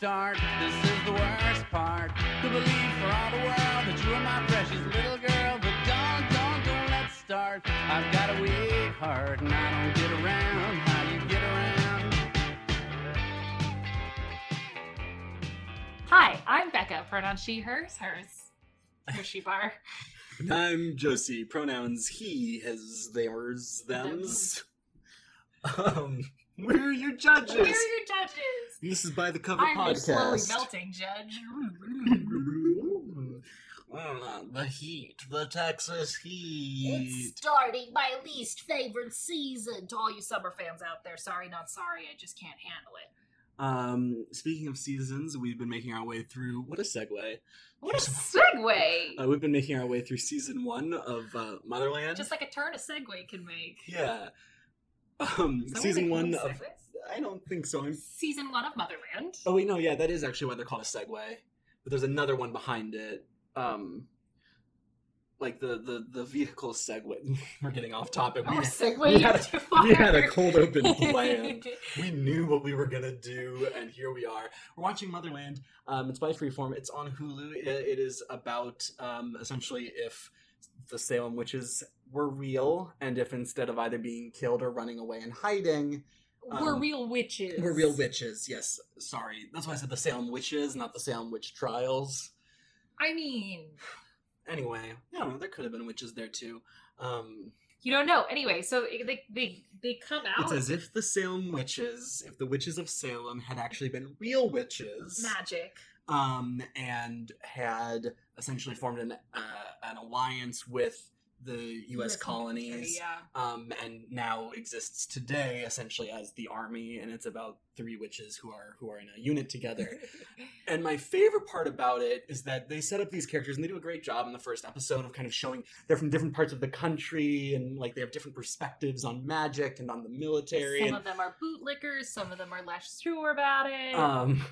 Start. This is the worst part. Could believe for all the world that you are my precious little girl. But don't, don't, don't let's start. I've got a weak heart and I don't get around how you get around. Hi, I'm Becca. Pronouns she, hers, hers. Her, she, bar. And I'm Josie. Pronouns he, his, theirs, them's. Um, we're your judges. Where are your judges? This is by the cover I'm your slowly podcast. melting judge. The heat, the Texas heat. It's starting my least favorite season. To all you summer fans out there, sorry, not sorry. I just can't handle it. Um, speaking of seasons, we've been making our way through. What a segue! What a segue! Uh, we've been making our way through season one of uh, Motherland. just like a turn a segue can make. yeah. Um, Is that what season one of. segues? I don't think so. I'm Season one of Motherland. Oh wait, no, yeah, that is actually why they're called a segue. But there's another one behind it. Um like the the the vehicle Segway. We're getting off topic. Oh, We, segue we had, too a, far. we had a cold open plan. we knew what we were gonna do, and here we are. We're watching Motherland. Um, it's by Freeform. It's on Hulu. It, it is about um, essentially if the Salem witches were real, and if instead of either being killed or running away and hiding, We're Um, real witches. we're real witches. Yes, sorry. That's why I said the Salem witches, not the Salem witch trials. I mean, Anyway, no, there could have been witches there too. Um, you don't know. Anyway, so they they they come out. it's as if the Salem witches, if the witches of Salem had actually been real witches, magic. um, and had essentially formed an uh, an alliance with the U.S. colonies, Yeah. um, and now exists today essentially as the army, and it's about three witches who are who are in a unit together. and my favorite part about it is that they set up these characters, and they do a great job in the first episode of kind of showing they're from different parts of the country, and like they have different perspectives on magic and on the military. Some and, of them are bootlickers. Some of them are less sure about it. um,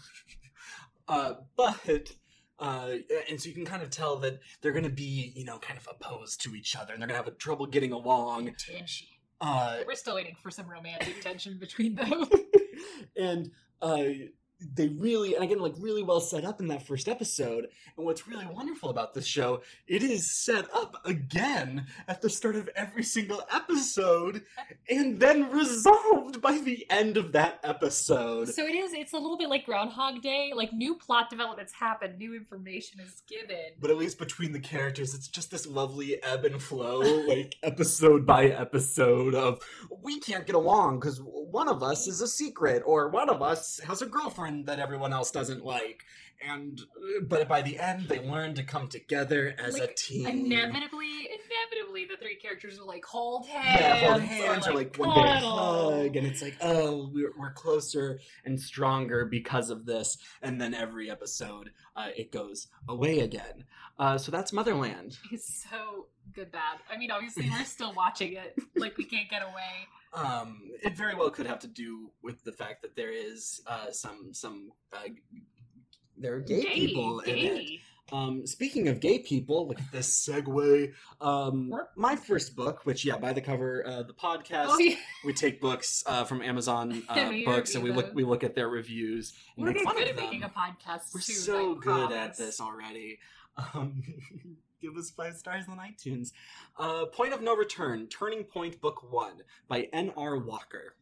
uh, but. Uh, and so you can kind of tell that they're going to be, you know, kind of opposed to each other, and they're going to have trouble getting along. tension. Uh, We're still waiting for some romantic tension between them. and uh, they really, and again, like really well set up in that first episode. And what's really wonderful about this show, it is set up again at the start of every single episode, and then resolved by the end of that episode. so it is. It's a little bit like Groundhog Day. Like new plot developments happen, new information is given. But at least between the characters, it's just this lovely ebb and flow, like episode by episode of we can't get along because one of us is a secret, or one of us has a girlfriend that everyone else doesn't like. And but by the end, they learn to come together as a team. Inevitably, inevitably, the three characters will like hold hands, Yeah, hold hands or like one big hug, and it's like, oh, we're, we're closer and stronger because of this. And then every episode, uh, it goes away again. Uh, so that's Motherland. It's so good, bad. I mean, obviously, we're still watching it. Like we can't get away. Um, it very well could have to do with the fact that there is uh, some some uh, there are gay, people in it. Um, speaking of gay people, look at this segue. Um, my first book, which yeah, by the cover, uh, the podcast. Oh, yeah. We take books uh, from Amazon uh, books, and we look we look at their reviews and We're make fun good of at making a podcast We're too. so I good at this already. Um, give us five stars on iTunes. Uh, Point of No Return, Turning Point Book One by N.R. Walker.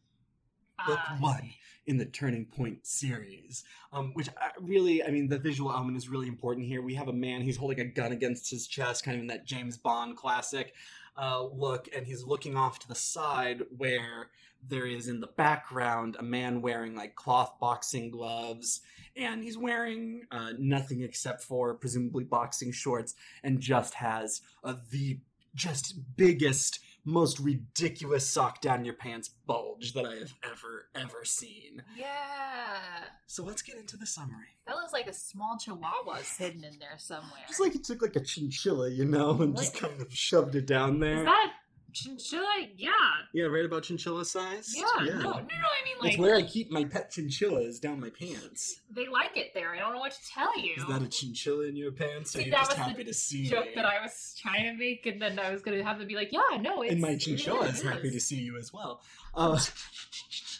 Book Uh, one in the Turning Point series, um, which I, really, I mean, the visual element is really important here. We have a man; he's holding a gun against his chest, kind of in that James Bond classic uh, look, and he's looking off to the side where there is in the background a man wearing like cloth boxing gloves, and he's wearing uh, nothing except for presumably boxing shorts, and just has uh, the just biggest most ridiculous sock down your pants bulge that I have ever, ever seen. Yeah. So let's get into the summary. That looks like a small chihuahua's hidden in there somewhere. Just like he took like a chinchilla, you know, and just kind of shoved it down there. Is that chinchilla? Yeah. yeah, right about chinchilla size? Yeah. No, no, no. I mean, like, It's where I keep my pet chinchillas down my pants. they like it there. I don't know what to tell you. Is that a chinchilla in your pants, or See, are you that just was the happy to see joke me? that I was trying to make, and then I was going to have them be like, yeah, no, it's. and my it chinchilla is is. happy to see you as well. Uh,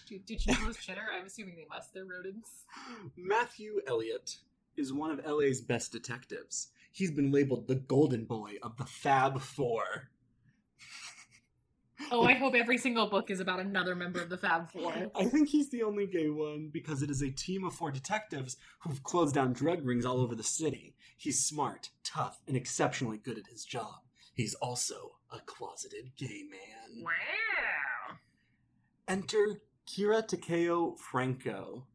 Do, do chinchillas chitter? I'm assuming they must. They're rodents. Matthew Elliott is one of LA's best detectives. He's been labeled the golden boy of the Fab Four. Oh, I hope every single book is about another member of the Fab Four. I think he's the only gay one because it is a team of four detectives who've closed down drug rings all over the city. He's smart, tough, and exceptionally good at his job. He's also a closeted gay man. Wow. Enter Kira Takeo Franco,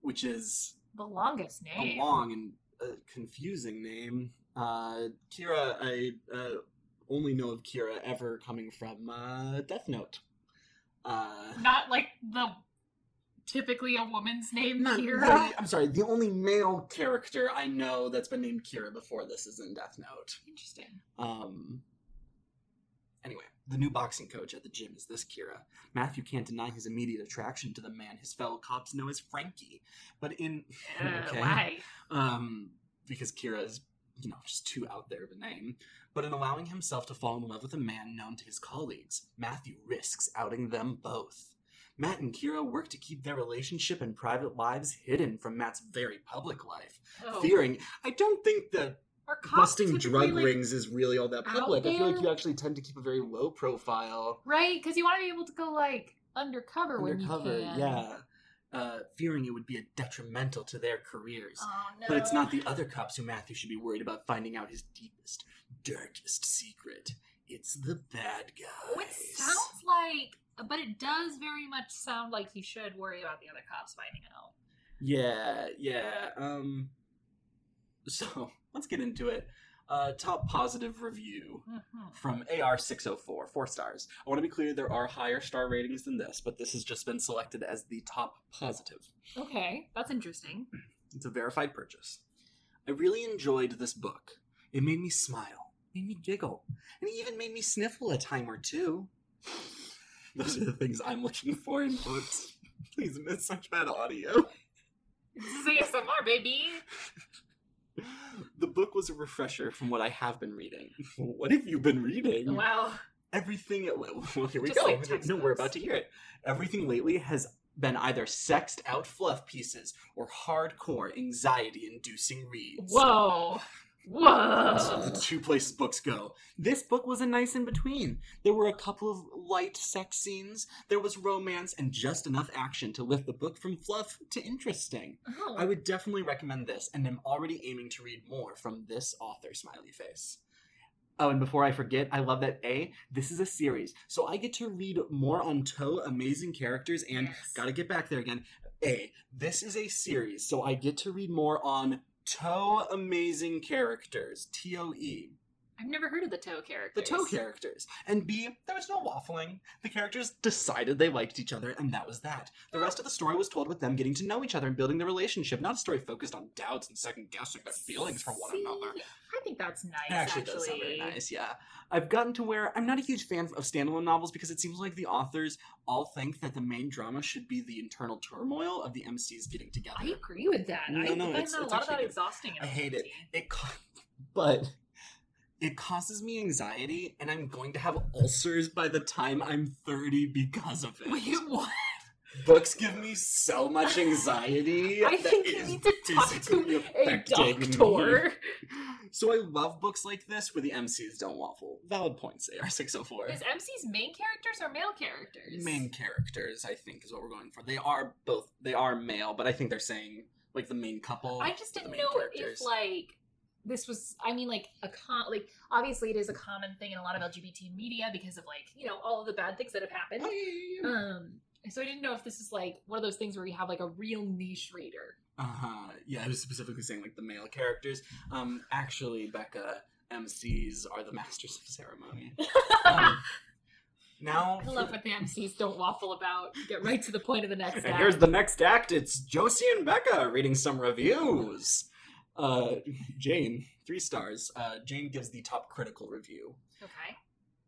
which is The longest name. a long and uh, confusing name. Uh, Kira, I uh, only know of Kira ever coming from uh, Death Note. Uh, Not like the typically a woman's name not really- I'm sorry, the only male character I know that's been named Kira before this is in Death Note. Interesting. Um. Anyway, the new boxing coach at the gym is this Kira. Matthew can't deny his immediate attraction to the man his fellow cops know as Frankie. But in Uh, okay, Why? um, because Kira is you know just too out there of a name. But in allowing himself to fall in love with a man known to his colleagues, Matthew risks outing them both. Matt and Kira work to keep their relationship and private lives hidden from Matt's very public life, Oh. fearing I don't think that busting drug like- rings is really all that public. I feel like you actually tend to keep a very low profile. Right, because you want to be able to go like undercover, Undercover, when you can. yeah. Uh, fearing it would be detrimental to their careers. Oh no. But it's not the other cops who Matthew should be worried about finding out his deepest, darkest secret. It's the bad guys. Oh, it sounds like, but it does very much sound like he should worry about the other cops finding out. Yeah, yeah. Um. So let's get into it. Uh, top positive review Mhm. from AR604, four stars. I want to be clear, there are higher star ratings than this, but this has just been selected as the top positive. Okay, that's interesting. It's a verified purchase. I really enjoyed this book. It made me smile, made me giggle, and it even made me sniffle a time or two. Those are the things I'm looking for in books. Please miss such bad audio. This is ASMR, baby. The book was a refresher from what I have been reading. What have you been reading? Wow. Everything. Well, here we Just go. like no, textbooks. we're about to hear it. Everything lately has been either sexed out fluff pieces or hardcore anxiety inducing reads. Whoa. Whoa. the two places books go. This book was a nice in between. There were a couple of light sex scenes, there was romance, and just enough action to lift the book from fluff to interesting. Oh. I would definitely recommend this, and I'm already aiming to read more from this author, Smiley Face. Oh, and before I forget, I love that A, this is a series, so I get to read more on Toe amazing characters, and Yes. gotta get back there again. A, this is a series, so I get to read more on Toe amazing characters. T O E. I've never heard of the toe characters. The Toe characters. And B, there was no waffling. The characters decided they liked each other, and that was that. The rest of the story was told with them getting to know each other and building their relationship, not a story focused on doubts and second guessing their feelings for one See, another. I think that's nice. It actually, does sound very nice, yeah. I've gotten to where I'm not a huge fan of standalone novels because it seems like the authors all think that the main drama should be the internal turmoil of the MCs getting together. I agree with that. No, I no, it's- that a lot of that good. exhausting. in I hate it. It, but it causes me anxiety, and I'm going to have ulcers by the time I'm 30 because of it. Wait, what? Books give me so much anxiety. I think you need to talk to a affecting me. doctor. So I love books like this where the MCs don't waffle. Valid points, AR604. Is MC's main characters or male characters? Main characters, I think, is what we're going for. They are both, they are male, but I think they're saying, like, the main couple. I just didn't know characters. if like this was. I mean, like a con. Like obviously, it is a common thing in a lot of LGBT media because of like you know all of the bad things that have happened. Oh. Um. So I didn't know if this is like one of those things where you have like a real niche reader. Uh-huh. Yeah, I was specifically saying like the male characters. Um, actually, Becca, MCs are the masters of ceremony. Um, now, I love what the MCs don't waffle about. Get right to the point of the next. and act. here's the next act. It's Josie and Becca reading some reviews. Uh, Jane, three stars. Uh, Jane gives the top critical review. okay.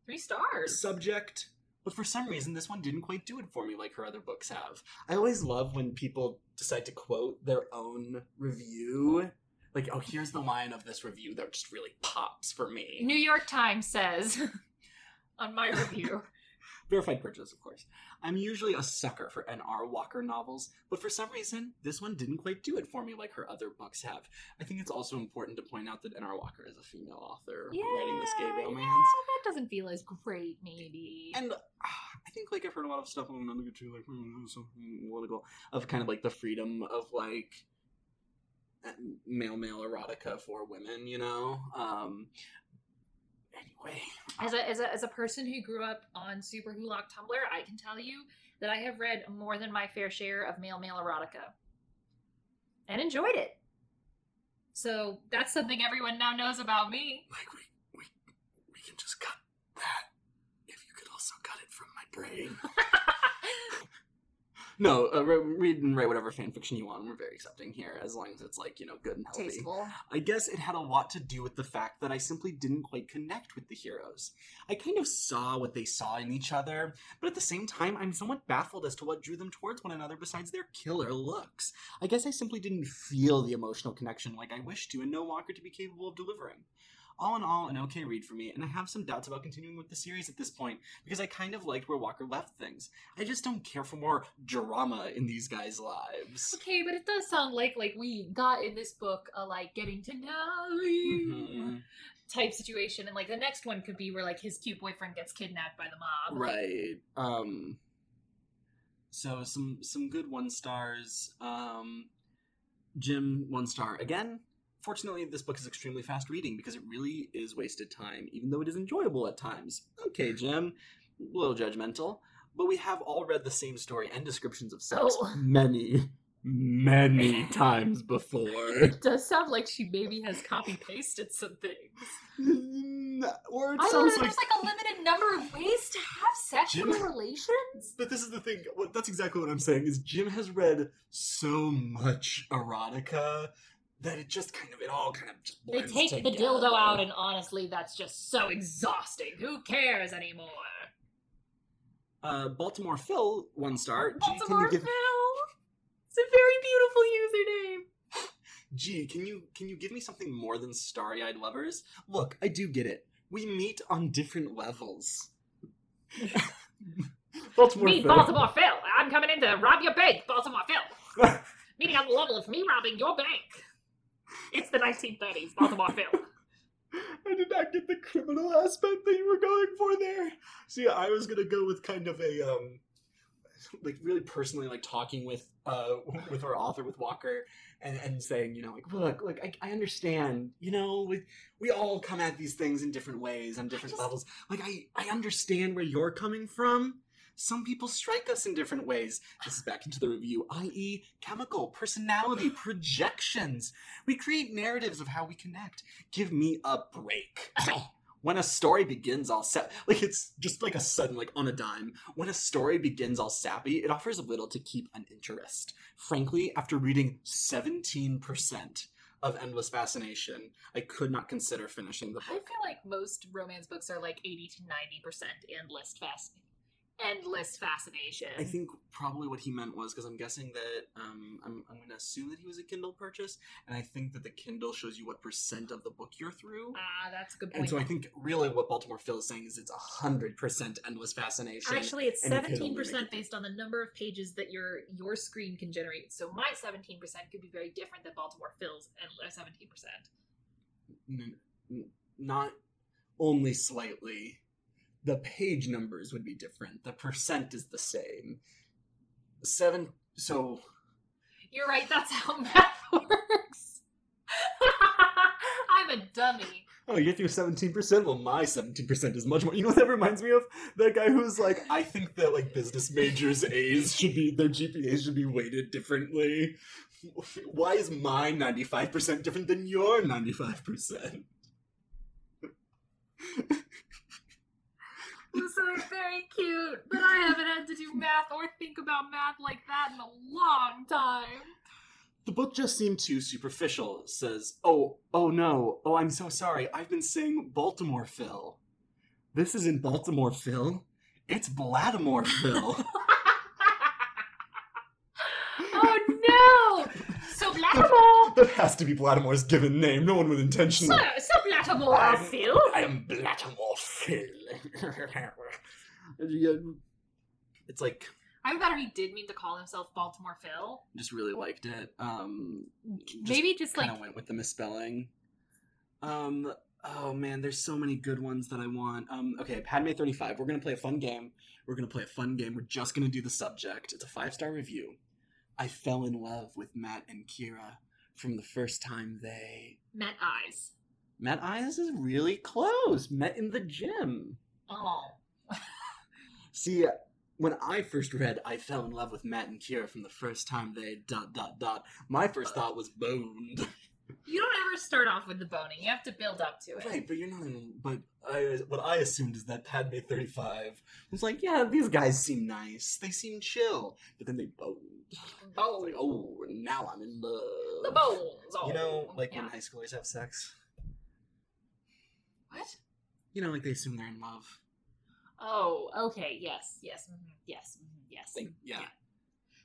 Three stars. Subject. But for some reason, this one didn't quite do it for me like her other books have. I always love when people decide to quote their own review. Like, oh, here's the line of this review that just really pops for me. New York Times says on my review. Verified purchase, of course. I'm usually a sucker for N.R. Walker novels, but for some reason, this one didn't quite do it for me like her other books have. I think it's also important to point out that N.R. Walker is a female author writing this gay romance. Yeah, that doesn't feel as great, maybe. And uh, I think like I've heard a lot of stuff on another too, like hmm, political of kind of like the freedom of like male male erotica for women, you know. Um, anyway, as a, as a as a person who grew up on SuperWhoLock Tumblr, I can tell you that I have read more than my fair share of male male erotica and enjoyed it. So that's something everyone now knows about me. like we we we can just cut that if you could also cut it from my brain. no, uh, re- read and write whatever fan fiction you want. We're very accepting here, as long as it's like you know good and healthy. Tasteful. I guess it had a lot to do with the fact that I simply didn't quite connect with the heroes. I kind of saw what they saw in each other, but at the same time, I'm somewhat baffled as to what drew them towards one another besides their killer looks. I guess I simply didn't feel the emotional connection like I wished to and No Walker to be capable of delivering. All in all, an okay read for me, and I have some doubts about continuing with the series at this point because I kind of liked where Walker left things. I just don't care for more drama in these guys' lives. Okay, but it does sound like like we got in this book a like getting to know you Mhm. type situation, and like the next one could be where like his cute boyfriend gets kidnapped by the mob. right um so some some good one stars um jim one star again fortunately this book is extremely fast reading because it really is wasted time even though it is enjoyable at times okay hmm. jim a little judgmental but we have all read the same story and descriptions of sex Oh. many many times before It does sound like she maybe has copy pasted some things. Mm, or it I don't know. sounds There's like like a limited number of ways to have sexual Jim- relations. But this is the thing. What, that's exactly what I'm saying. Is Jim has read so much erotica that it just kind of it all kind of just They blends take the dildo out, and honestly, that's just so exhausting. Who cares anymore? uh, Baltimore Phil one star. G, can Baltimore you give Phil. It's a very beautiful username. G? Can you can you give me something more than starry eyed lovers? Look, I do get it. We meet on different levels. Baltimore Meet Phil. Baltimore Phil. I'm coming in to rob your bank, Baltimore Phil. Meeting on the level of me robbing your bank. It's the 1930s, Baltimore Phil. I did not get the criminal aspect that you were going for there. See, I was gonna go with kind of a um, like really personally, like talking with uh with our author with Walker and and saying, you know, like look, look, I, I understand, you know, we we all come at these things in different ways on different just- levels. Like I I understand where you're coming from. Some people strike us in different ways. This is back into the review, i.e., chemical, personality, projections. We create narratives of how we connect. Give me a break. when a story begins all sa- like it's just like a sudden like on a dime when a story begins all sappy it offers a little to keep an interest frankly after reading 17% of endless fascination i could not consider finishing the book I feel like most romance books are like 80 to 90% endless fascinating. Endless fascination. I think probably what he meant was because I'm guessing that um, I'm, I'm going to assume that he was a Kindle purchase, and I think that the Kindle shows you what percent of the book you're through. Ah, that's a good point. and so I think really what Baltimore Phil is saying is it's a hundred percent endless fascination. Actually, it's and you could seventeen percent based on the number of pages that your your screen can generate. So my seventeen percent could be very different than Baltimore Phil's and seventeen percent. N- not only slightly. The page numbers would be different. The percent is the same. Seven. So You're right. That's how math works. I'm a dummy. Oh, you get through seventeen percent. Well, my seventeen percent is much more. You know what that reminds me of? That guy who's like, I think that like business majors' A's should be their GPAs should be weighted differently. Why is my ninety five percent different than your ninety five percent? So it's very cute, but I haven't had to do math or think about math like that in a long time. The book just seemed too superficial. It says, "Oh, oh no, oh I'm so sorry. I've been saying Baltimore Phil. This isn't Baltimore Phil. It's Blattimore Phil." oh no! So Blattimore, that has to be Blattimore's given name. No one would intentionally. so, so Blattimore, I'm- Phil. I am Blattimore Phil. it's like I thought he did mean to call himself Baltimore Phil. just really liked it. Um, Maybe just like kind of went with the misspelling. Um. Oh man, there's so many good ones that I want. Um. Okay, Padme 35. We're gonna play a fun game. We're gonna play a fun game. We're just gonna do the subject. It's a five star review. I fell in love with Matt and Kira from the first time they met eyes. met. Eyes is really close. Met in the gym. Oh, See, uh, when I first read I Fell in Love with Matt and Kira from the first time they dot dot dot, my first thought was boned. you don't ever start off with the boning. You have to build up to it. right, but you're not in, but I what I assumed is that Padme 35 was like, yeah, these guys seem nice. They seem chill. But then they boned. Bone. Like, oh, now I'm in love. the bones. Oh. You know, like yeah. when high schoolers have sex. What? You know, like they assume they're in love. Oh, okay. Yes, yes, mhm, yes, mhm, yes. Think, yeah.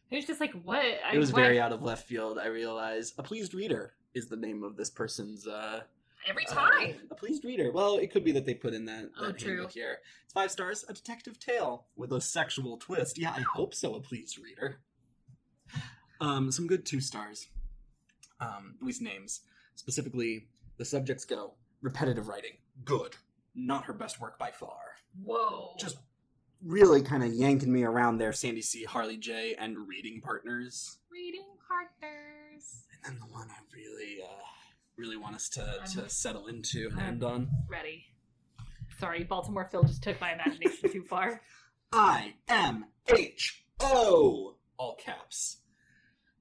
It was just like what? I, It was what- very out of left field. I realize a pleased reader is the name of this person's uh, every Uh, time. a pleased reader. Well, it could be that they put in that, Oh, that handbook here. It's five stars, a detective tale with a sexual twist. Yeah, I hope so, a pleased reader. Um, some good two stars. Um, at least names. Specifically, the subjects go repetitive writing. Good. Not her best work by far. Whoa. Just really kind of yanking me around there, Sandy C, Harley J, and reading partners. reading partners. And then the one I really, uh, really want us to, to settle into and I'm- end on. Ready. Sorry, Baltimore Phil just took my imagination too far. I M H O, all caps.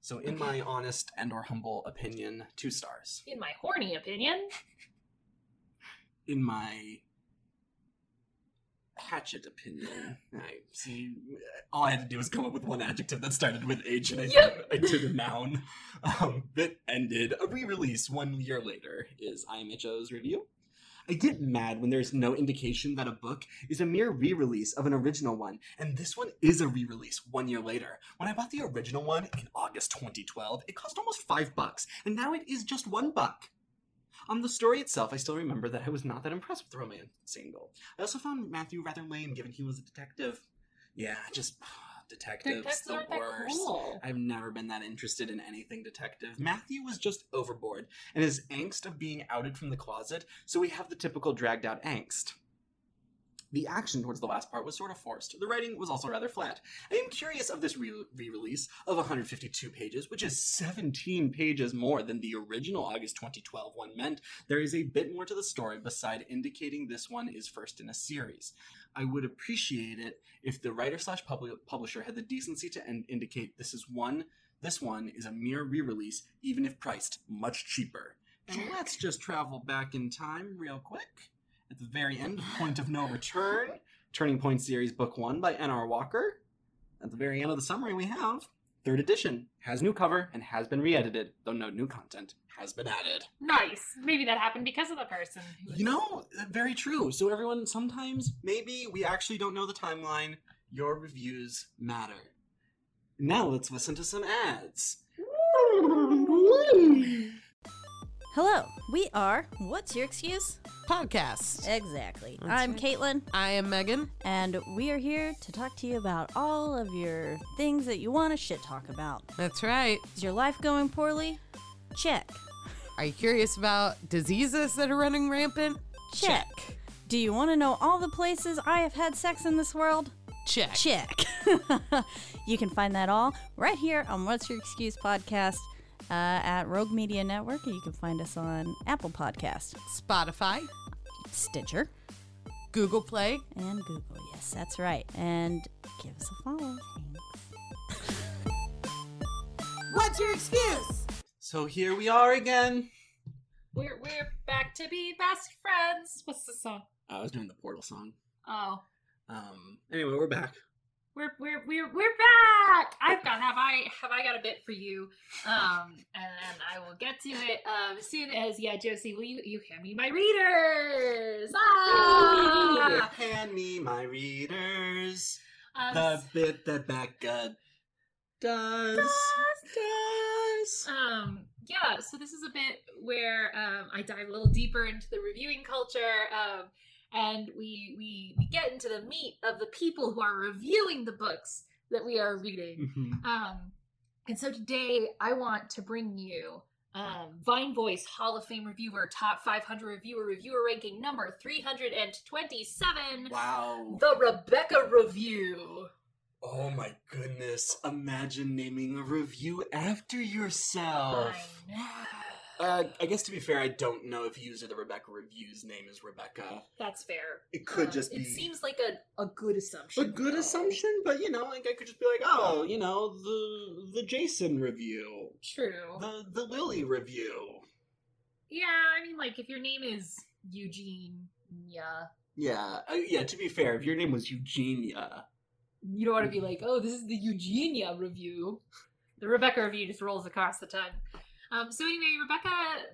So, in my honest and or humble opinion, two stars. In my horny opinion, In my hatchet opinion, I see. All I had to do was come up with one adjective that started with H, and I, Yep. I did a noun. Um, that ended a re-release one year later. Is IMHO's review. I get mad when there's no indication that a book is a mere re release of an original one, and this one is a re release one year later. When I bought the original one in August 2012, it cost almost five bucks, and now it is just one buck. On the story itself, I still remember that I was not that impressed with the romance angle. I also found Matthew rather lame given he was a detective. Yeah, just detectives, detectives the aren't that worst. cool. I've never been that interested in anything detective. Matthew was just overboard, and his angst of being outed from the closet, so we have the typical dragged out angst. The action towards the last part was sort of forced. The writing was also rather flat. I am curious of this re release of 152 pages, which is 17 pages more than the original August 2012 one meant. There is a bit more to the story beside indicating this one is first in a series. I would appreciate it if the writer slash publisher had the decency to indicate this is one. This one is a mere re-release, even if priced much cheaper. And let's just travel back in time real quick. At the very end, Point of No Return, Turning Point Series Book One by N.R. Walker. At the very end of the summary, we have third edition has new cover and has been re-edited, though no new content has been added. Nice. Maybe that happened because of the person. You know, very true. So everyone, sometimes maybe we actually don't know the timeline. Your reviews matter. Now let's listen to some ads. Hello, we are What's Your Excuse? Podcast. Exactly. That's I'm right. Caitlin, I am Megan. and we are here to talk to you about all of your things that you want to shit talk about. That's right. Is your life going poorly? Check. Are you curious about diseases that are running rampant? Check. Do you want to know all the places I have had sex in this world? Check. Check. you can find that all right here on What's Your Excuse podcast uh, at Rogue Media Network. You can find us on Apple Podcast, Spotify, Stitcher, Google Play. and Google. Yes, that's right. And give us a follow. Thanks. What's your excuse? So here we are again. We're we're back to be best friends. What's the song? I was doing the Portal song. Oh, Um. Anyway, we're back. We're we're we're we're back. I've got have I have I got a bit for you, um, and, and I will get to it um, as soon as yeah, Josie, will you you hand me my readers? Ah! Hand me my readers. Um, The bit that Becca does. Does. Um, yeah, so this is a bit where um, I dive a little deeper into the reviewing culture, um, and we, we we get into the meat of the people who are reviewing the books that we are reading. Mhm. Um, and so today I want to bring you um, Vine Voice Hall of Fame reviewer, top 500 reviewer, reviewer ranking number 327, Wow. the Rebecca Review. Oh my goodness. Imagine naming a review after yourself. I know. Uh, I guess to be fair, I don't know if user the Rebecca Review's name is Rebecca. That's fair. It could Um, just be It seems like a, a good assumption. a good though. assumption, but you know, like I could just be like, oh, you know, the the Jason review, True. the the Lily review. yeah, I mean, like, if your name is Eugene, yeah, Yeah, uh, yeah. To be fair, if your name was Eugenia, you don't want to be like, oh, this is the Eugenia review. The Rebecca review just rolls across the tongue. Um, so anyway, Rebecca,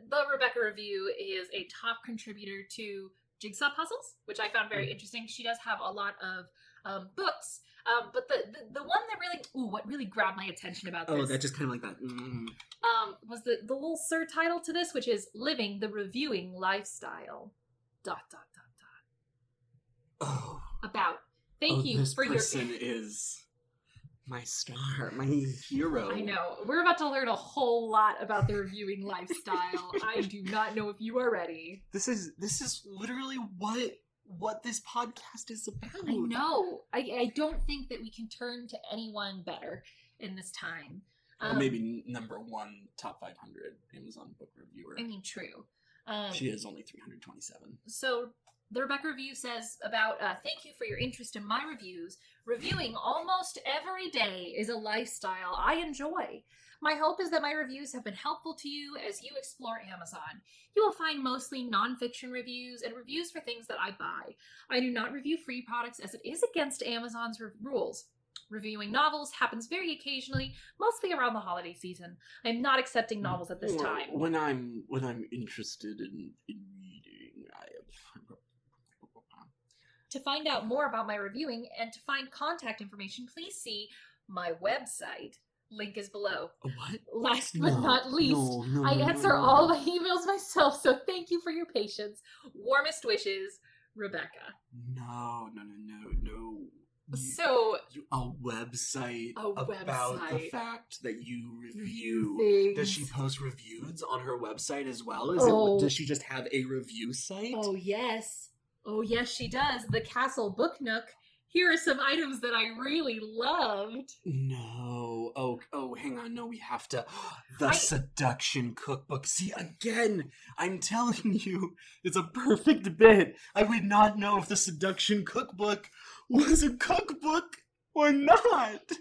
the Rebecca review is a top contributor to Jigsaw Puzzles, which I found very interesting. She does have a lot of um, books, um, but the, the the one that really, ooh, what really grabbed my attention about this oh, that just kind of like that. Mm. um, was the, the little surtitle to this, which is Living the Reviewing Lifestyle. Dot, dot, dot, dot. Oh, About. Thank oh, you this for your. person is my star, my hero. I know. We're about to learn a whole lot about the reviewing lifestyle. I do not know if you are ready. This is this is literally what what this podcast is about. I know. I, I don't think that we can turn to anyone better in this time. Or Um, maybe number one top 500 Amazon book reviewer. I mean, true. Um, she is only 327. So the Rebecca review says about uh, thank you for your interest in my reviews. Reviewing almost every day is a lifestyle I enjoy. My hope is that my reviews have been helpful to you as you explore Amazon. You will find mostly nonfiction reviews and reviews for things that I buy. I do not review free products as it is against Amazon's re- rules. Reviewing novels happens very occasionally, mostly around the holiday season. I am not accepting novels at this time. When I'm when I'm interested in, in reading, I To find out more about my reviewing and to find contact information, please see my website. Link is below. what? Last but not least, no, no, I answer no. all my emails myself, so thank you for your patience. Warmest wishes, Rebecca. No, no, no, no, no. You- So, you, a website A about the fact that you review. things. Does she post reviews on her website as well? Is Oh. it? Does she just have a review site? Oh, yes. Oh, yes, she does. The Castle Book Nook. Here are some items that I really loved. No. Oh, oh, hang on. No, we have to. The I- seduction cookbook. See, again, I'm telling you, it's a perfect bit. I would not know if the seduction cookbook was a cookbook or not.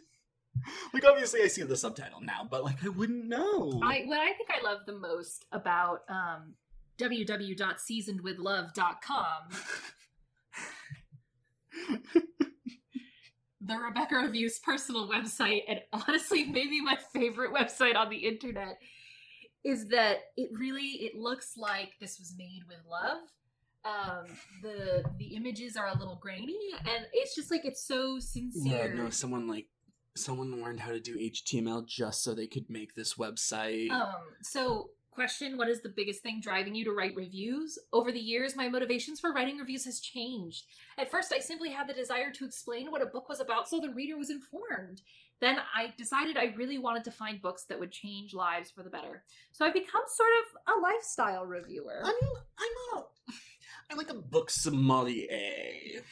Like, obviously, I see the subtitle now, but like, I wouldn't know. I what I think I love the most about um, www.seasonedwithlove.com the Rebecca Reviews personal website, and honestly, maybe my favorite website on the internet, is that it really it looks like this was made with love. Um, the the images are a little grainy, and it's just like it's so sincere. Yeah, no, someone like someone learned how to do HTML just so they could make this website. Um, so question, what is the biggest thing driving you to write reviews? Over the years, my motivations for writing reviews has changed. At first, I simply had the desire to explain what a book was about so the reader was informed. Then I decided I really wanted to find books that would change lives for the better. So I've become sort of a lifestyle reviewer. I'm I'm a I'm like a book sommelier.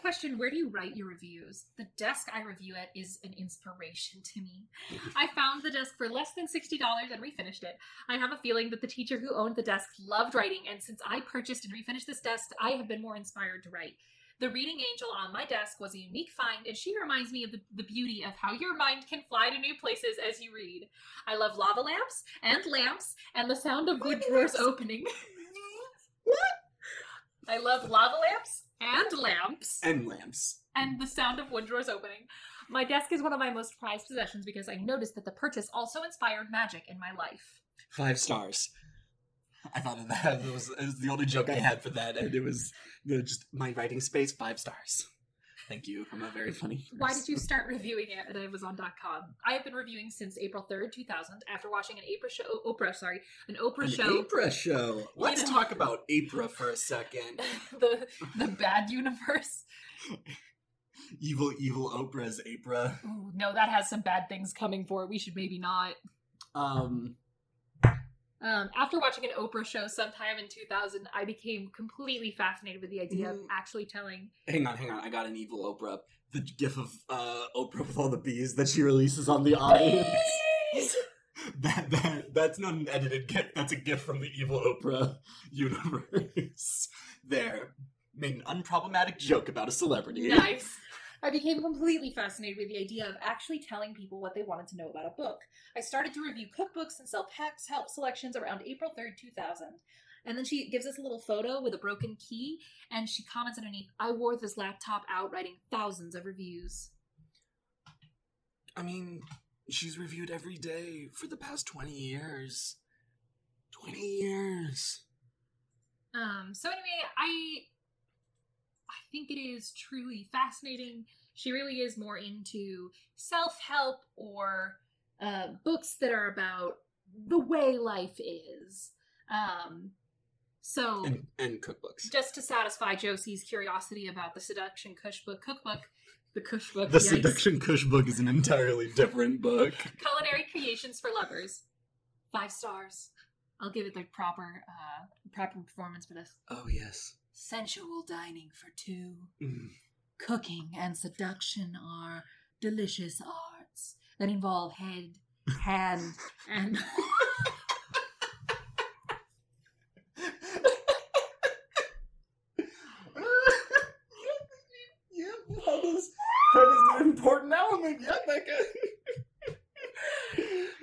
Question Where do you write your reviews? The desk I review at is an inspiration to me. I found the desk for less than $60 and refinished it. I have a feeling that the teacher who owned the desk loved writing, and since I purchased and refinished this desk, I have been more inspired to write. The reading angel on my desk was a unique find, and she reminds me of the, the beauty of how your mind can fly to new places as you read. I love lava lamps and lamps and the sound of wood drawers opening. I love lava lamps and lamps And lamps. and the sound of wood drawers opening. My desk is one of my most prized possessions because I noticed that the purchase also inspired magic in my life. Five stars. I thought of that. It was, it was the only joke I had for that, and it was you know, just my writing space. Five stars. Thank you. I'm a very funny. Why did you start reviewing it at Amazon.com? I have been reviewing since April 3rd, 2000, after watching an Oprah show. Oprah, sorry, an Oprah An show. Oprah show. Let's know. talk about Oprah for a second. the the bad universe. Evil, evil Oprah's Oprah. Ooh, no, that has some bad things coming for it. We should maybe not. Um, Um, after watching an Oprah show sometime in 2000, I became completely fascinated with the idea of Mhm. actually telling. hang on, hang on. I got an evil Oprah. The gif of uh, Oprah with all the bees that she releases on the audience. that, that that's not an edited gif. That's a gif from the evil Oprah universe. there, made an unproblematic joke about a celebrity. Nice. I became completely fascinated with the idea of actually telling people what they wanted to know about a book. I started to review cookbooks and sell PAX help selections around April 3rd, 2000. And then she gives us a little photo with a broken key, and she comments underneath, I wore this laptop out writing thousands of reviews. I mean, she's reviewed every day for the past twenty years. Twenty years. Um, so anyway, I I think it is truly fascinating. She really is more into self-help or uh, books that are about the way life is. Um, so And and cookbooks. just to satisfy Josie's curiosity about the Seduction Kush book cookbook, the Kush book, The yikes. Seduction Kush book is an entirely different book. culinary creations for lovers, five stars. I'll give it the proper uh, proper performance for this. Oh yes. Sensual dining for two. Mm. Cooking and seduction are delicious arts that involve head, hand, and. yeah, that is that is an important element. Yeah, Becca.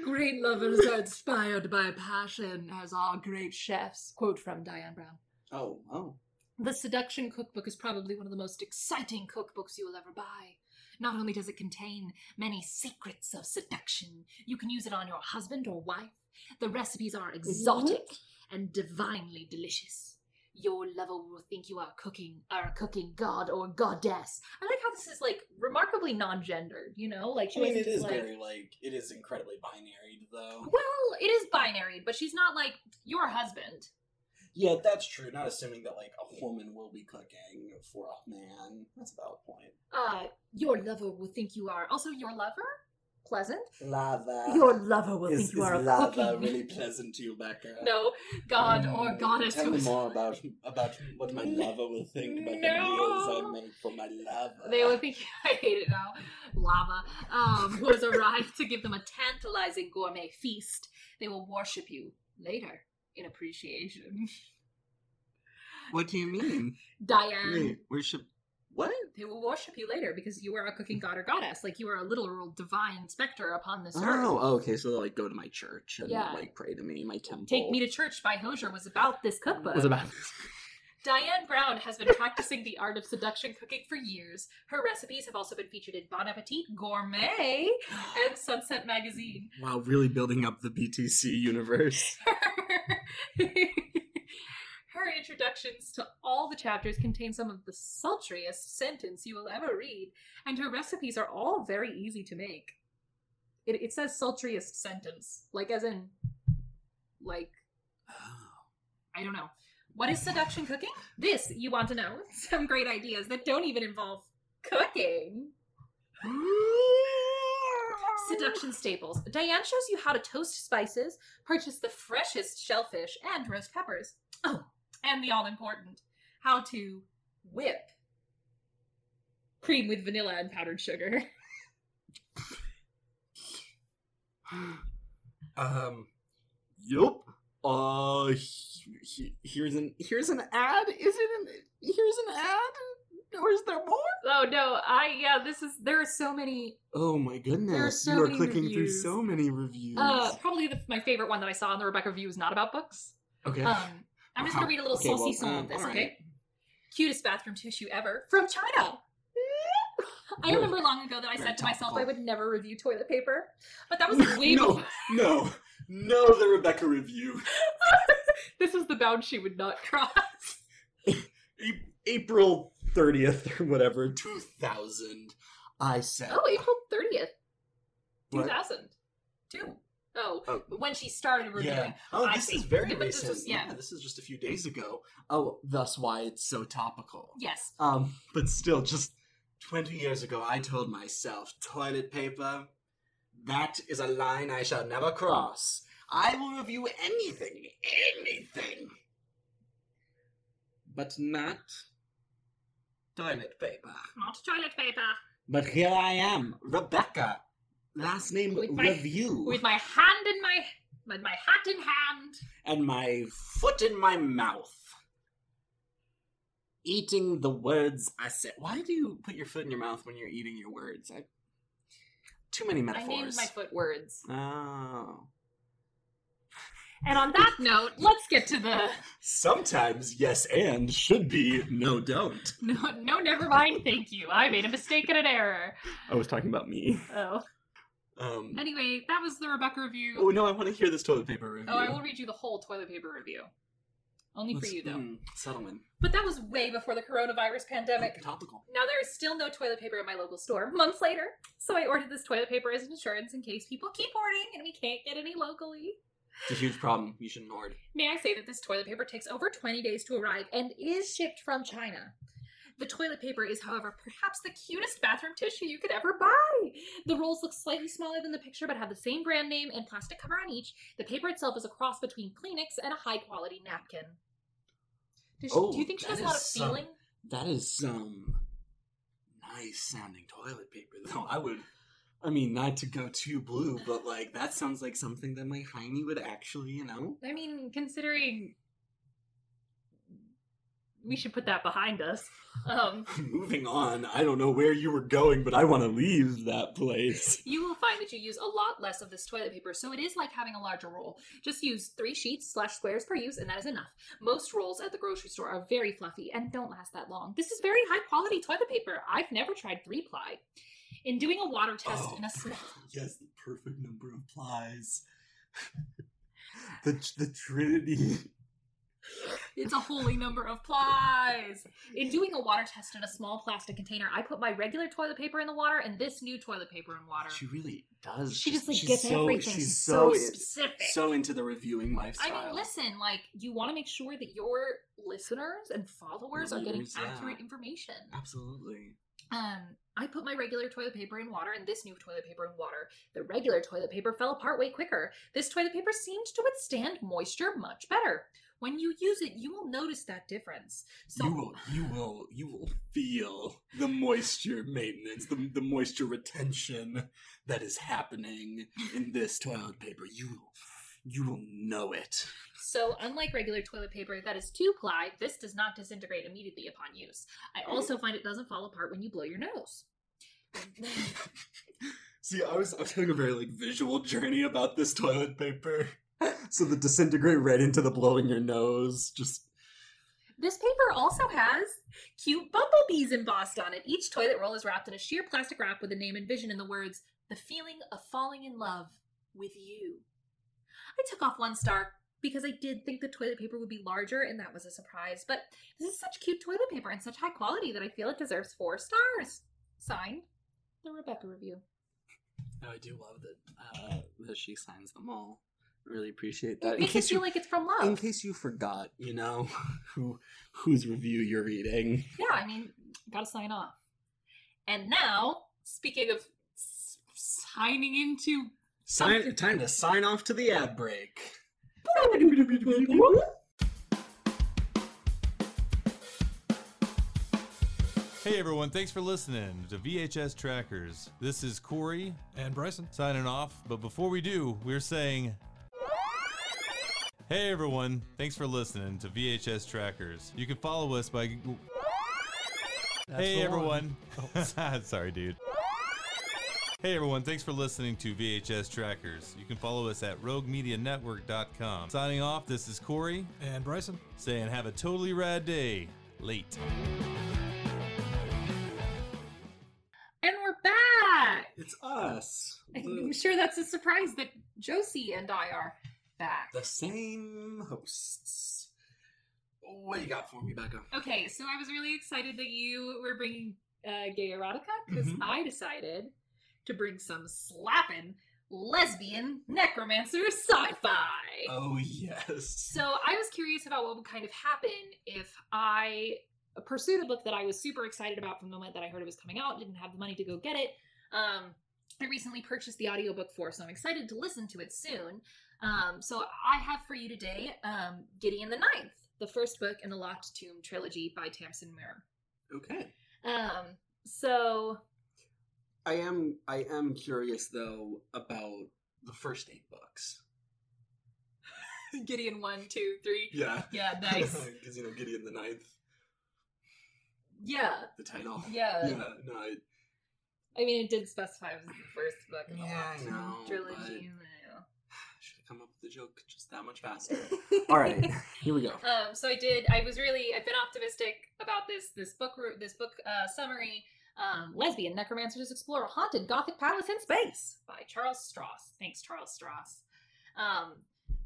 Great lovers are inspired by passion, as are great chefs. Quote from Diane Brown. Oh, oh. The Seduction Cookbook is probably one of the most exciting cookbooks you will ever buy. Not only does it contain many secrets of seduction, you can use it on your husband or wife. The recipes are exotic and divinely delicious. Your lover will think you are cooking, are a cooking god or goddess. I like how this is like remarkably non-gendered. You know, like she I mean, it is like, very like it is incredibly binary though. well, it is binary, but she's not like your husband. Yeah, that's true. Not assuming that like a woman will be cooking for a man. That's a valid point. Uh, your lover will think you are also your lover. Pleasant. Lava. Your lover will is, think you is are lava cooking. really pleasant to you, Becca? no, god Mm, or goddess. Tell me more about about what my lover will think about the meals I make for my lover. They will think I hate it now. Lava, um, who has arrived to give them a tantalizing gourmet feast. They will worship you later in appreciation. What do you mean? Diane, Wait, worship? What? they will worship you later because you are a cooking god or goddess, like you are a literal divine specter upon this oh, earth. Oh, okay. So they'll like go to my church and Yeah. like pray to me, my temple. Take Me to Church by Hozier was about this cookbook. Was about. this. Diane Brown has been practicing the art of seduction cooking for years. Her recipes have also been featured in Bon Appetit, Gourmet, and Sunset Magazine. wow, really building up the BTC universe. Her introductions to all the chapters contain some of the sultriest sentence you will ever read, and her recipes are all very easy to make. It, it says sultriest sentence, like as in, like, oh. I don't know. What is seduction cooking? This, you want to know. Some great ideas that don't even involve cooking. Seduction staples. Diane shows you how to toast spices, purchase the freshest shellfish, and roast peppers. Oh, and the all important, how to whip cream with vanilla and powdered sugar. Um, yup. Uh, he- he- here's an here's an ad. Is it an here's an ad? Or is there more? Oh no, I yeah, this is there are so many. Oh my goodness! So you are clicking reviews. through so many reviews. Uh, probably the, my favorite one that I saw on the Rebecca review is not about books. okay. Um, I'm just gonna read a little Okay, saucy well, song um, of this, alright. okay? Cutest bathroom tissue ever from China. I remember long ago that I Very said to myself I would never review toilet paper, but that was way no, before. no, no. The Rebecca review. this is the bound she would not cross. April thirtieth or whatever, two thousand. I said. Oh, April thirtieth, two What? thousand two. Oh, Oh. when she started reviewing. Yeah. Oh, I this see. is very But this recent. was- yeah. This is just a few days ago. Oh, thus why it's so topical. Yes. Um, but still, just 20 years ago, I told myself, toilet paper, that is a line I shall never cross. I will review anything, anything. But not toilet paper. Not toilet paper. But here I am, Rebecca. Last name With my- Review. With my hand in my with my hat in hand. and my foot in my mouth. Eating the words I said. Why do you put your foot in your mouth when you're eating your words? I... Too many metaphors. I named my foot words. Oh. And on that note, let's get to the Sometimes yes and should be no don't. no, no, never mind. Thank you. I made a mistake and an error. I was talking about me. Oh. Um. Anyway, that was the Rebecca review. Oh no, I want to hear this toilet paper review. Oh, I will read you the whole toilet paper review. Only for Let's- you, though. mm, settlement. But that was way before the coronavirus pandemic. Topical. Now there is still no toilet paper in my local store. Months later, so I ordered this toilet paper as an insurance in case people keep hoarding and we can't get any locally. It's a huge problem. You shouldn't hoard. May I say that this toilet paper takes over 20 days to arrive and is shipped from China. The toilet paper is, however, perhaps the cutest bathroom tissue you could ever buy. The rolls look slightly smaller than the picture but have the same brand name and plastic cover on each. The paper itself is a cross between Kleenex and a high quality napkin. Does she, Oh, do you think she has a lot of some- feeling? That is some nice sounding toilet paper, though. I would, I mean, not to go too blue, but like that sounds like something that my Heine would actually, you know. I mean, considering we should put that behind us. Um, Moving on, I don't know where you were going, but I want to leave that place. you will find that you use a lot less of this toilet paper, so it is like having a larger roll. Just use three sheets slash squares per use, and that is enough. Most rolls at the grocery store are very fluffy and don't last that long. This is very high quality toilet paper. I've never tried three ply. In doing a water test Oh, in a small yes, the perfect number of plies. the the Trinity. It's a holy number of plies. In doing a water test in a small plastic container, I put my regular toilet paper in the water and this new toilet paper in water. She really does. She just like she's gets so, everything. She's so so specific. so into the reviewing lifestyle. I mean, listen, like you want to make sure that your listeners and followers are getting Reviewers, yeah. accurate information. Absolutely. Um, I put my regular toilet paper in water and this new toilet paper in water. The regular toilet paper fell apart way quicker. This toilet paper seemed to withstand moisture much better. When you use it, you will notice that difference. So you will you will you will feel the moisture maintenance the, the moisture retention that is happening in this toilet paper you will you will know it So, unlike regular toilet paper that is two ply, this does not disintegrate immediately upon use. I also mm. find it doesn't fall apart when you blow your nose. see i was i was having a very like visual journey about this toilet paper so the disintegrate right into the blowing your nose just This paper also has cute bumblebees embossed on it. Each toilet roll is wrapped in a sheer plastic wrap with a name and vision in the words, the feeling of falling in love with you. I took off one star because I did think the toilet paper would be larger, and that was a surprise. But this is such cute toilet paper and such high quality that I feel it deserves four stars. Signed, the Rebecca review. Oh, I do love that uh, that she signs them all. Really appreciate It that. In makes it case feel you, like it's from love. in case you forgot, you know who whose review you're reading. yeah, I mean, gotta sign off. And now, speaking of signing into Sign, time to sign off to the ad break. Hey everyone, thanks for listening to VHS Trackers. This is Corey And Bryson. signing off, but before we do, we're saying Hey everyone, thanks for listening to VHS Trackers. You can follow us by That's Hey the one. everyone. Oh. Sorry, dude. Hey everyone, thanks for listening to VHS Trackers. You can follow us at roguemedianetwork.com. Signing off, this is Corey And Bryson. saying have a totally rad day. Late. And we're back! It's us. I'm sure that's a surprise that Josie and I are back. the same hosts. What you got for me, Becca? Okay, so I was really excited that you were bringing uh, gay erotica because Mhm. I decided to bring some slapping lesbian necromancer sci-fi. Oh yes. So I was curious about what would kind of happen if I pursued a book that I was super excited about from the moment that I heard it was coming out, didn't have the money to go get it. Um, I recently purchased the audiobook for, so I'm excited to listen to it soon. Um, so I have for you today um, Gideon the Ninth, the first book in the Locked Tomb trilogy by Tamsin Muir. Okay. Um, so I am I am curious though about the first eight books. Gideon one, two, three. Yeah. Yeah, nice. Because you know Gideon the Ninth, Yeah, the title. yeah. Yeah. No. I, I mean, it did specify it was the first book in the Yeah, I know, trilogy. should have come up with the joke just that much faster. All right. Here we go. Um, so I did. I was really. I've been optimistic about this. This book. This book uh, summary. Um, Lesbian necromancers explore a haunted Gothic palace in space by Charles Stross. Thanks, Charles Stross. Um,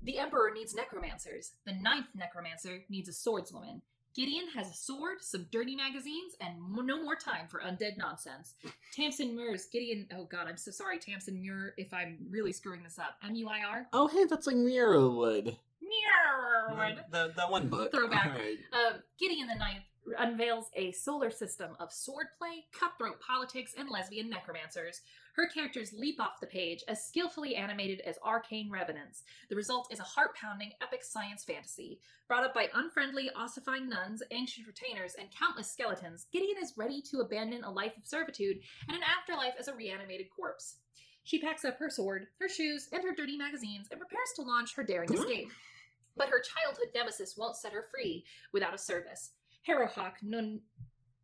the Emperor needs necromancers. The ninth necromancer needs a swordswoman. Gideon has a sword, some dirty magazines, and m- no more time for undead nonsense. Tamsin Muir's Gideon. Oh God, I'm so sorry, Tamsin Muir, if I'm really screwing this up. M U I R. Oh, hey, that's like Mirrorwood. Muir. The, that one book. Throwback. All right. Um, Gideon the Ninth unveils a solar system of swordplay, cutthroat politics, and lesbian necromancers. Her characters leap off the page as skillfully animated as arcane revenants. The result is a heart pounding epic science fantasy. Brought up by unfriendly, ossifying nuns, ancient retainers, and countless skeletons, Gideon is ready to abandon a life of servitude and an afterlife as a reanimated corpse. She packs up her sword, her shoes, and her dirty magazines and prepares to launch her daring escape. But her childhood nemesis won't set her free without a service. Harrowhark non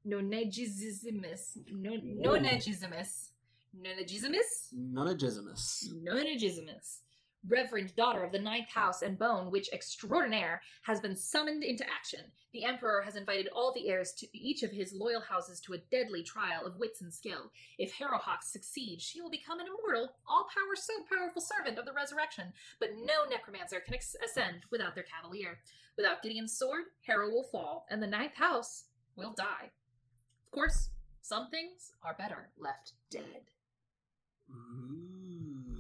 nonegizimus non nonegizimus nonegizimus Nonagismus. nonegizimus Reverend daughter of the ninth house and bone witch extraordinaire has been summoned into action. The emperor has invited all the heirs to each of his loyal houses to a deadly trial of wits and skill. If Harrowhark succeeds, she will become an immortal, all power so powerful servant of the resurrection. But no necromancer can ex- ascend without their cavalier. Without Gideon's sword, Harrow will fall, and the ninth house will die. Of course, some things are better left dead. Ooh.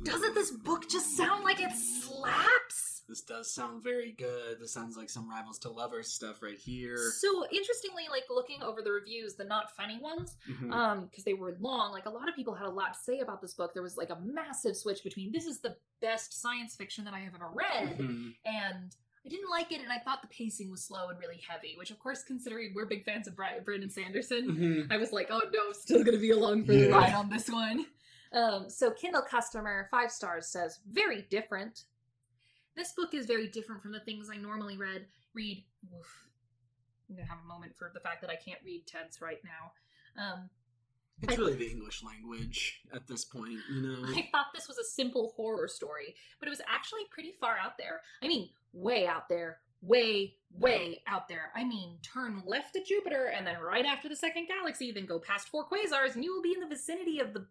Doesn't this book just sound like it slaps? This does sound very good. This sounds like some Rivals to Lovers stuff right here. So interestingly, like looking over the reviews, the not funny ones, Mhm. um, because they were long, like a lot of people had a lot to say about this book. There was like a massive switch between this is the best science fiction that I have ever read, Mhm. and I didn't like it, and I thought the pacing was slow and really heavy. Which, of course, considering we're big fans of Brandon Sanderson, Mhm. I was like, oh no, still gonna be along for the ride on this one. Um, so Kindle customer five stars says very different. This book is very different from the things I normally read. Read. Oof. I'm gonna have a moment for the fact that I can't read tense right now. Um, It's really the English language at this point, you know. I thought this was a simple horror story, but it was actually pretty far out there. I mean, way out there. Way, way out there. I mean, turn left at Jupiter and then right after the second galaxy, then go past four quasars, and you will be in the vicinity of the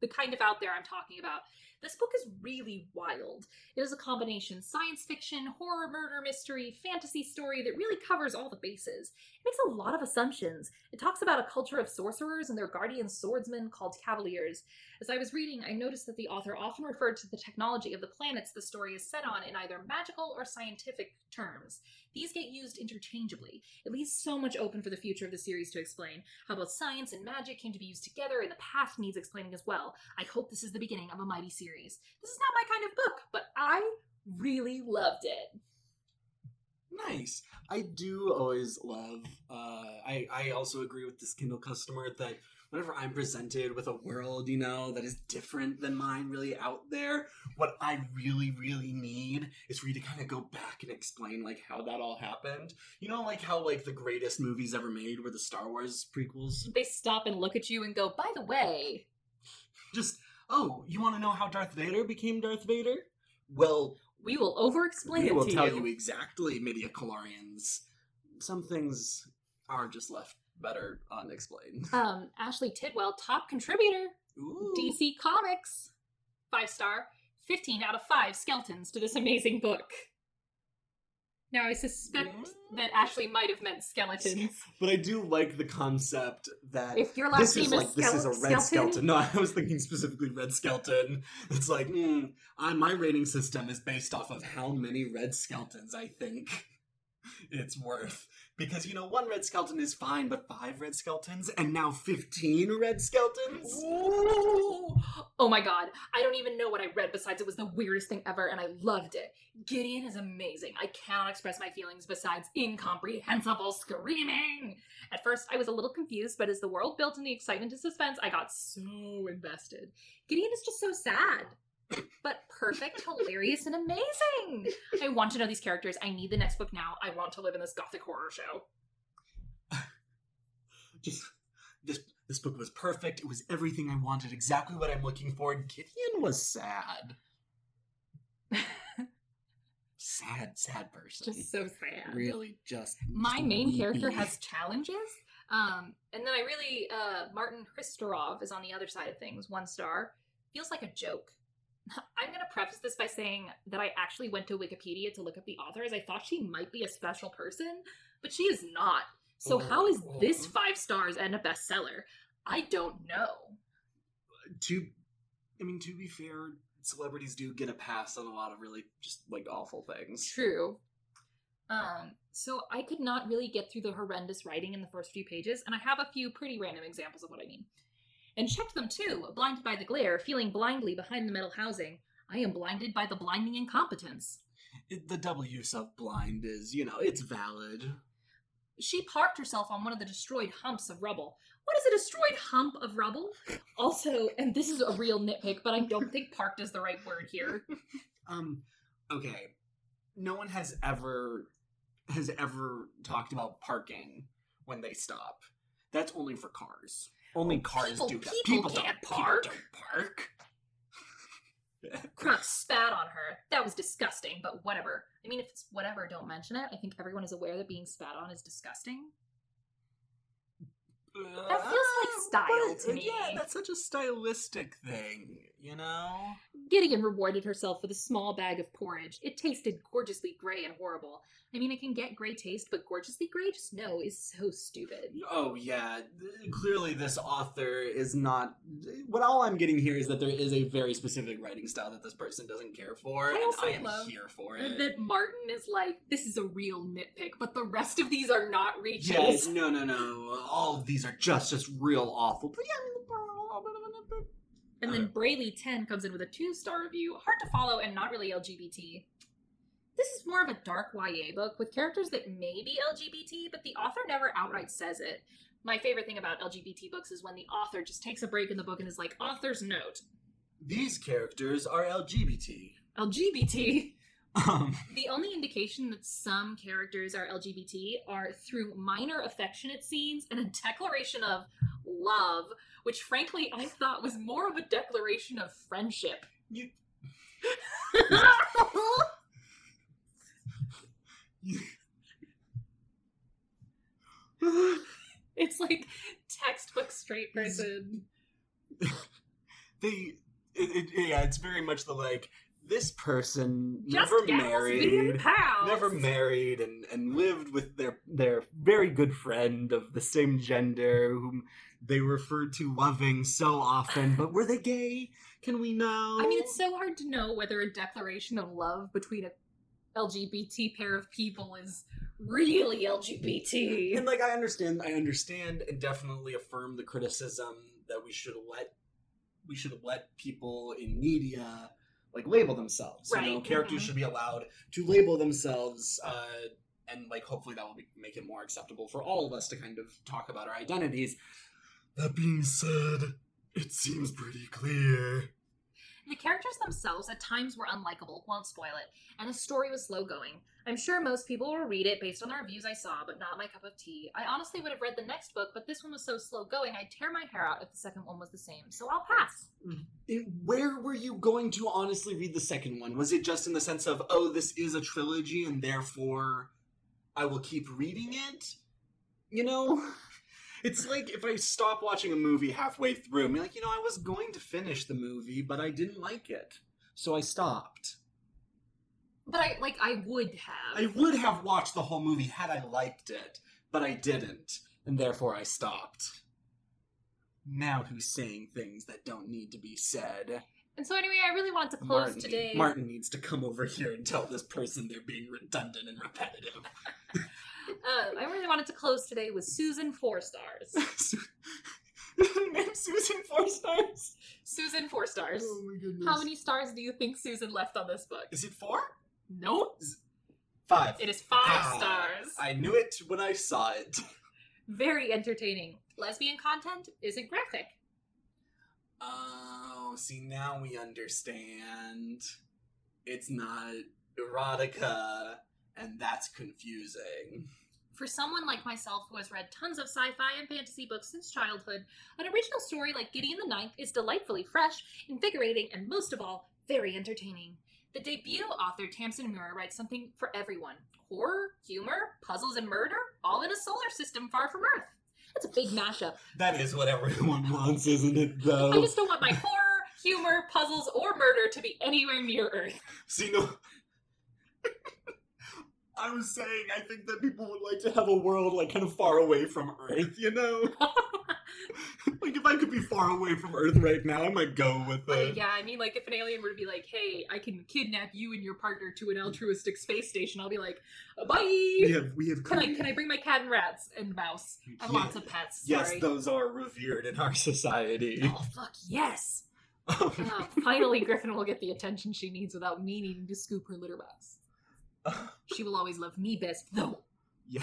the kind of out there I'm talking about. This book is really wild. It is a combination science fiction, horror, murder, mystery, fantasy story that really covers all the bases. It makes a lot of assumptions. It talks about a culture of sorcerers and their guardian swordsmen called cavaliers. As I was reading, I noticed that the author often referred to the technology of the planets the story is set on in either magical or scientific terms. These get used interchangeably. It leaves so much open for the future of the series to explain. How both science and magic came to be used together and the past needs explaining as well. I hope this is the beginning of a mighty series. This is not my kind of book, but I really loved it. Nice. I do always love. Uh, I I also agree with this Kindle customer that whenever I'm presented with a world, you know, that is different than mine, really out there, what I really really need is for you to kind of go back and explain like how that all happened. You know, like how like the greatest movies ever made were the Star Wars prequels. They stop and look at you and go, by the way, Just oh, you want to know how Darth Vader became Darth Vader? Well, we will over explain we it will to tell you. you exactly, Midi-chlorians. Some things are just left better unexplained. Um, Ashley Tidwell, top contributor, Ooh. DC Comics, five star, 15 out of 5 skeletons to this amazing book. Now, I suspect that Ashley might have meant skeletons. But I do like the concept that If your last this is name like is this is a red Skeleton? skeleton. No, I was thinking specifically red skeleton. It's like, mm, I, my rating system is based off of how many red skeletons I think it's worth. Because you know, one red skeleton is fine, but five red skeletons, and now fifteen red skeletons. Ooh. Oh my god, I don't even know what I read besides it was the weirdest thing ever and I loved it. Gideon is amazing. I cannot express my feelings besides incomprehensible screaming. At first, I was a little confused, but as the world built and the excitement and suspense, I got so invested. Gideon is just so sad. But perfect, hilarious, and amazing. I want to know these characters. I need the next book now. I want to live in this gothic horror show. Just this this book was perfect. It was everything I wanted, exactly what I'm looking for. Gideon was sad. sad, sad person. Just so sad. really just my main character has challenges um and then i really uh martin christorov is on the other side of things one star feels like a joke i'm going to preface this by saying that i actually went to wikipedia to look up the author as i thought she might be a special person but she is not so how is this five stars and a bestseller i don't know to I mean to be fair, celebrities do get a pass on a lot of really just like awful things. True. Um, so I could not really get through the horrendous writing in the first few pages, and I have a few pretty random examples of what I mean. And checked them too, blinded by the glare, feeling blindly behind the metal housing. I am blinded by the blinding incompetence. It, the double use of blind is, you know, it's valid. She parked herself on one of the destroyed humps of rubble. What is a destroyed hump of rubble? Also, and this is a real nitpick, but I don't think parked is the right word here. Um, okay. No one has ever has ever talked about parking when they stop. That's only for cars. Only oh, cars people- do that. people don't- can't people park. don't park. Crux spat on her. That was disgusting, but whatever. I mean, if it's whatever, don't mention it. I think everyone is aware that being spat on is disgusting. That feels like uh, style But, to me. Yeah, that's such a stylistic thing, you know? Gideon rewarded herself with a small bag of porridge. It tasted gorgeously gray and horrible. I mean, it can get gray taste, but gorgeously gray, just no, is so stupid. Oh yeah, clearly this author is not. What all I'm getting here is that there is a very specific writing style that this person doesn't care for, I and I am here for it. That Martin is like, this is a real nitpick, but the rest of these are not reaches. Yes, no, no, no. All of these are just just real awful. But yeah, I mean, they're a little bit of a nitpick. And then Brayley 10 comes in with a two star review. Hard to follow and not really LGBT. This is more of a dark YA book with characters that may be LGBT, but the author never outright says it. My favorite thing about LGBT books is when the author just takes a break in the book and is like, author's note. These characters are LGBT. LGBT. Um, The only indication that some characters are LGBT are through minor affectionate scenes and a declaration of love, which frankly I thought was more of a declaration of friendship. you, It's like textbook straight person. they it, it, yeah, it's very much the like this person Just never married, never married, and and lived with their their very good friend of the same gender whom they referred to loving so often. But were they gay? Can we know? I mean, it's so hard to know whether a declaration of love between a LGBT pair of people is really LGBT. and like I understand, I understand, and definitely affirm the criticism that we should let we should let people in media like label themselves. You know, Right, characters mhm. should be allowed to label themselves, uh, and like hopefully that will be, make it more acceptable for all of us to kind of talk about our identities. That being said, it seems pretty clear. The characters themselves at times were unlikable, won't spoil it, and the story was slow going. I'm sure most people will read it based on the reviews I saw, but not my cup of tea. I honestly would have read the next book, but this one was so slow going, I'd tear my hair out if the second one was the same, so I'll pass. Mm. It- where were you going to honestly read the second one? Was it just in the sense of, oh, this is a trilogy and therefore I will keep reading it? You know? It's like if I stop watching a movie halfway through, I'm like, you know, I was going to finish the movie, but I didn't like it. So I stopped. But I, like, I would have. I would have watched the whole movie had I liked it, but I didn't, and therefore I stopped. Now who's saying things that don't need to be said? And so, anyway, I really wanted to close Martin, today. Martin needs to come over here and tell this person they're being redundant and repetitive. Uh, I really wanted to close today with Susan Four Stars. Name Susan Four Stars. Susan Four Stars. Oh my goodness. How many stars do you think Susan left on this book? Is it four? No. Nope. Five. It is five Ah, stars. I knew it when I saw it. Very entertaining. Lesbian content isn't graphic. Oh, see now we understand. It's not erotica, and that's confusing. For someone like myself who has read tons of sci fi and fantasy books since childhood, an original story like Gideon the Ninth is delightfully fresh, invigorating, and most of all, very entertaining. The debut author Tamsin Muir writes something for everyone horror, humor, puzzles, and murder, all in a solar system far from Earth. That's a big mashup. That is what everyone wants, isn't it, though? I just don't want my horror, humor, puzzles, or murder to be anywhere near Earth. See, no. I was saying, I think that people would like to have a world like kind of far away from Earth, you know? like if I could be far away from Earth right now, I might go with it. yeah, I mean, like if an alien were to be like, "Hey, I can kidnap you and your partner to an hmm. altruistic space station," I'll be like, "Bye." We have we have Can I can I bring my cat and rats and mouse? Have Yeah. lots of pets. Yes, those are revered in our society. Oh fuck yes! Oh, finally, Griffin will get the attention she needs without me needing to scoop her litter box. She will always love me best, though. yeah,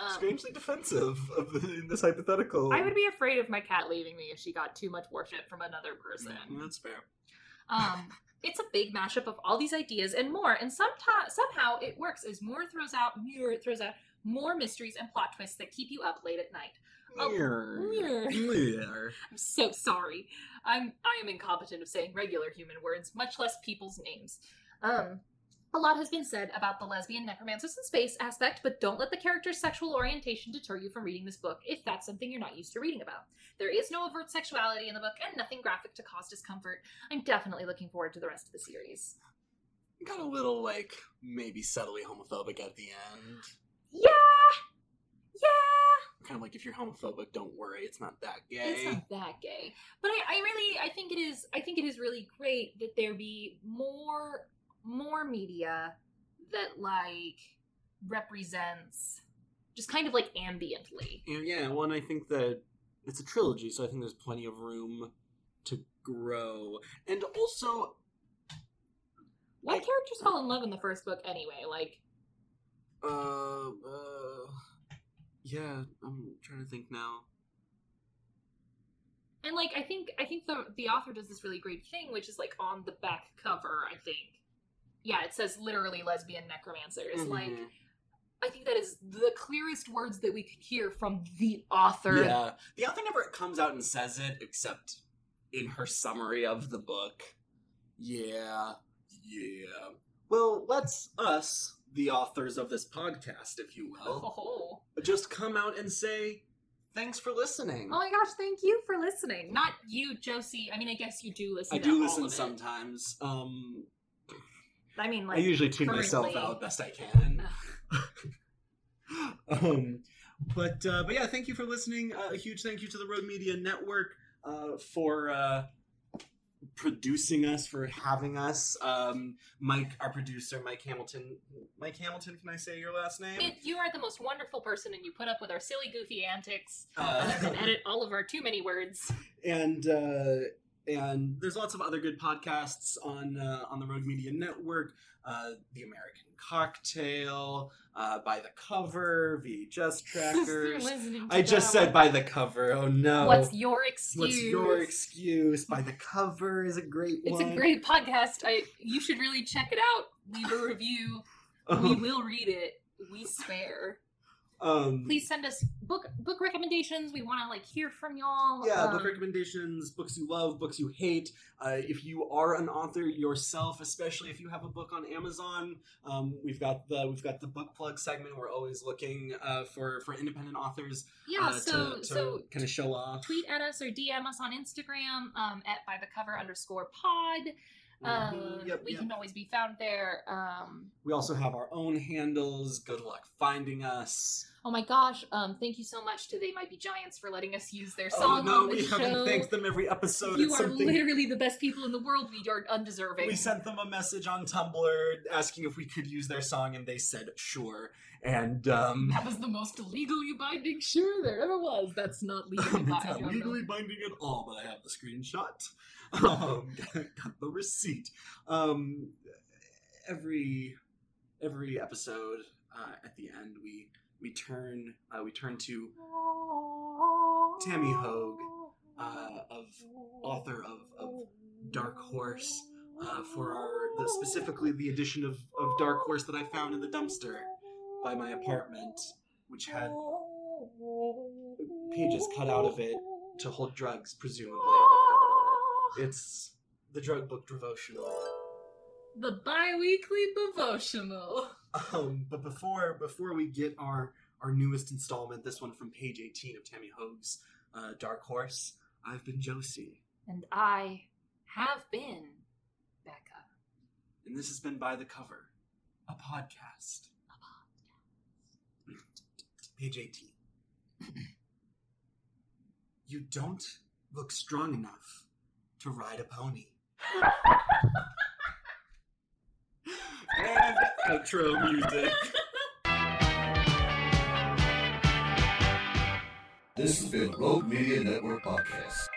Um, strangely defensive of the, in this hypothetical. I would be afraid of my cat leaving me if she got too much worship from another person. Mm, That's fair. Um, it's a big mashup of all these ideas and more, and sometimes somehow it works as Moore throws out Muir throws out more mysteries and plot twists that keep you up late at night. Oh, Mirror. Muir. Mirror. I'm so sorry. I'm I am incompetent of saying regular human words, much less people's names. Um, a lot has been said about the lesbian necromancers in space aspect, but don't let the character's sexual orientation deter you from reading this book if that's something you're not used to reading about. There is no overt sexuality in the book and nothing graphic to cause discomfort. I'm definitely looking forward to the rest of the series. Got a little like maybe subtly homophobic at the end. Yeah! Yeah! Kind of like if you're homophobic, don't worry, it's not that gay. It's not that gay. But I, I really I think it is I think it is really great that there be more more media that like represents just kind of like ambiently. Yeah, yeah, well, and I think that it's a trilogy, so I think there's plenty of room to grow. And also, What I- characters fall in love in the first book anyway? Like uh, uh, yeah, I'm trying to think now. and like I think I think the the author does this really great thing, which is like on the back cover, I think. Yeah, it says literally lesbian necromancers. Like Mhm. I think that is the clearest words that we could hear from the author. Yeah, the author never comes out and says it except in her summary of the book. Yeah, yeah. Well, let's us, the authors of this podcast, if you will, Oh. Just come out and say thanks for listening. Oh my gosh, thank you for listening. Not you, Josie. I mean, I guess you do listen. I to do all listen of it. sometimes. Um, I mean, like I usually tune myself out best I can. um, but uh, but yeah, thank you for listening. Uh, a huge thank you to the Rogue Media Network uh, for uh, producing us, for having us. Um, Mike, our producer, Mike Hamilton. Mike Hamilton, can I say your last name? It- you are the most wonderful person, and you put up with our silly, goofy antics Uh, and edit all of our too many words. and uh, and there's lots of other good podcasts on uh, on the Rogue Media Network. Uh, the American Cocktail, uh, by the cover, VHS trackers. I just said by the cover. Oh no! What's your excuse? What's your excuse? By the cover is a great It's one. a great podcast. I you should really check it out. Leave a review. we will read it. We swear. Um, Please send us book book recommendations. We want to like hear from y'all. Yeah, Um, book recommendations, books you love, books you hate. Uh, if you are an author yourself, especially if you have a book on Amazon, um, we've got the we've got the book plug segment. We're always looking uh, for for independent authors. Yeah, uh, so to, to so kind of show off. tweet at us or DM us on Instagram um, at by the cover underscore pod. Mhm, yep, we yep. can always be found there. Um, We also have our own handles. Good luck finding us. oh my gosh! Um, thank you so much to They Might Be Giants for letting us use their Oh song no, on the we show. haven't thanked them every episode. you it's are something. literally the best people in the world. We are undeserving. We sent them a message on Tumblr asking if we could use their song, and they said sure. And um, That was the most legally binding sure there ever was. That's not legally binding. not legally binding at all, but I have the screenshot. Um, got the receipt. Um, every every episode, uh, at the end, we we turn uh, we turn to Tammy Hogue, uh, of author of, of Dark Horse, uh, for our the, specifically the edition of, of Dark Horse that I found in the dumpster by my apartment, which had pages cut out of it to hold drugs, presumably. It's the drug book devotional. The bi-weekly devotional. Um, but before before we get our our newest installment, this one from page eighteen of Tammy Hogue's uh, Dark Horse, I've been Josie, And I have been Becca. and this has been by the cover, a podcast. Page eighteen. you don't look strong enough to ride a pony. and outro music. This has been a Rogue Media Network podcast.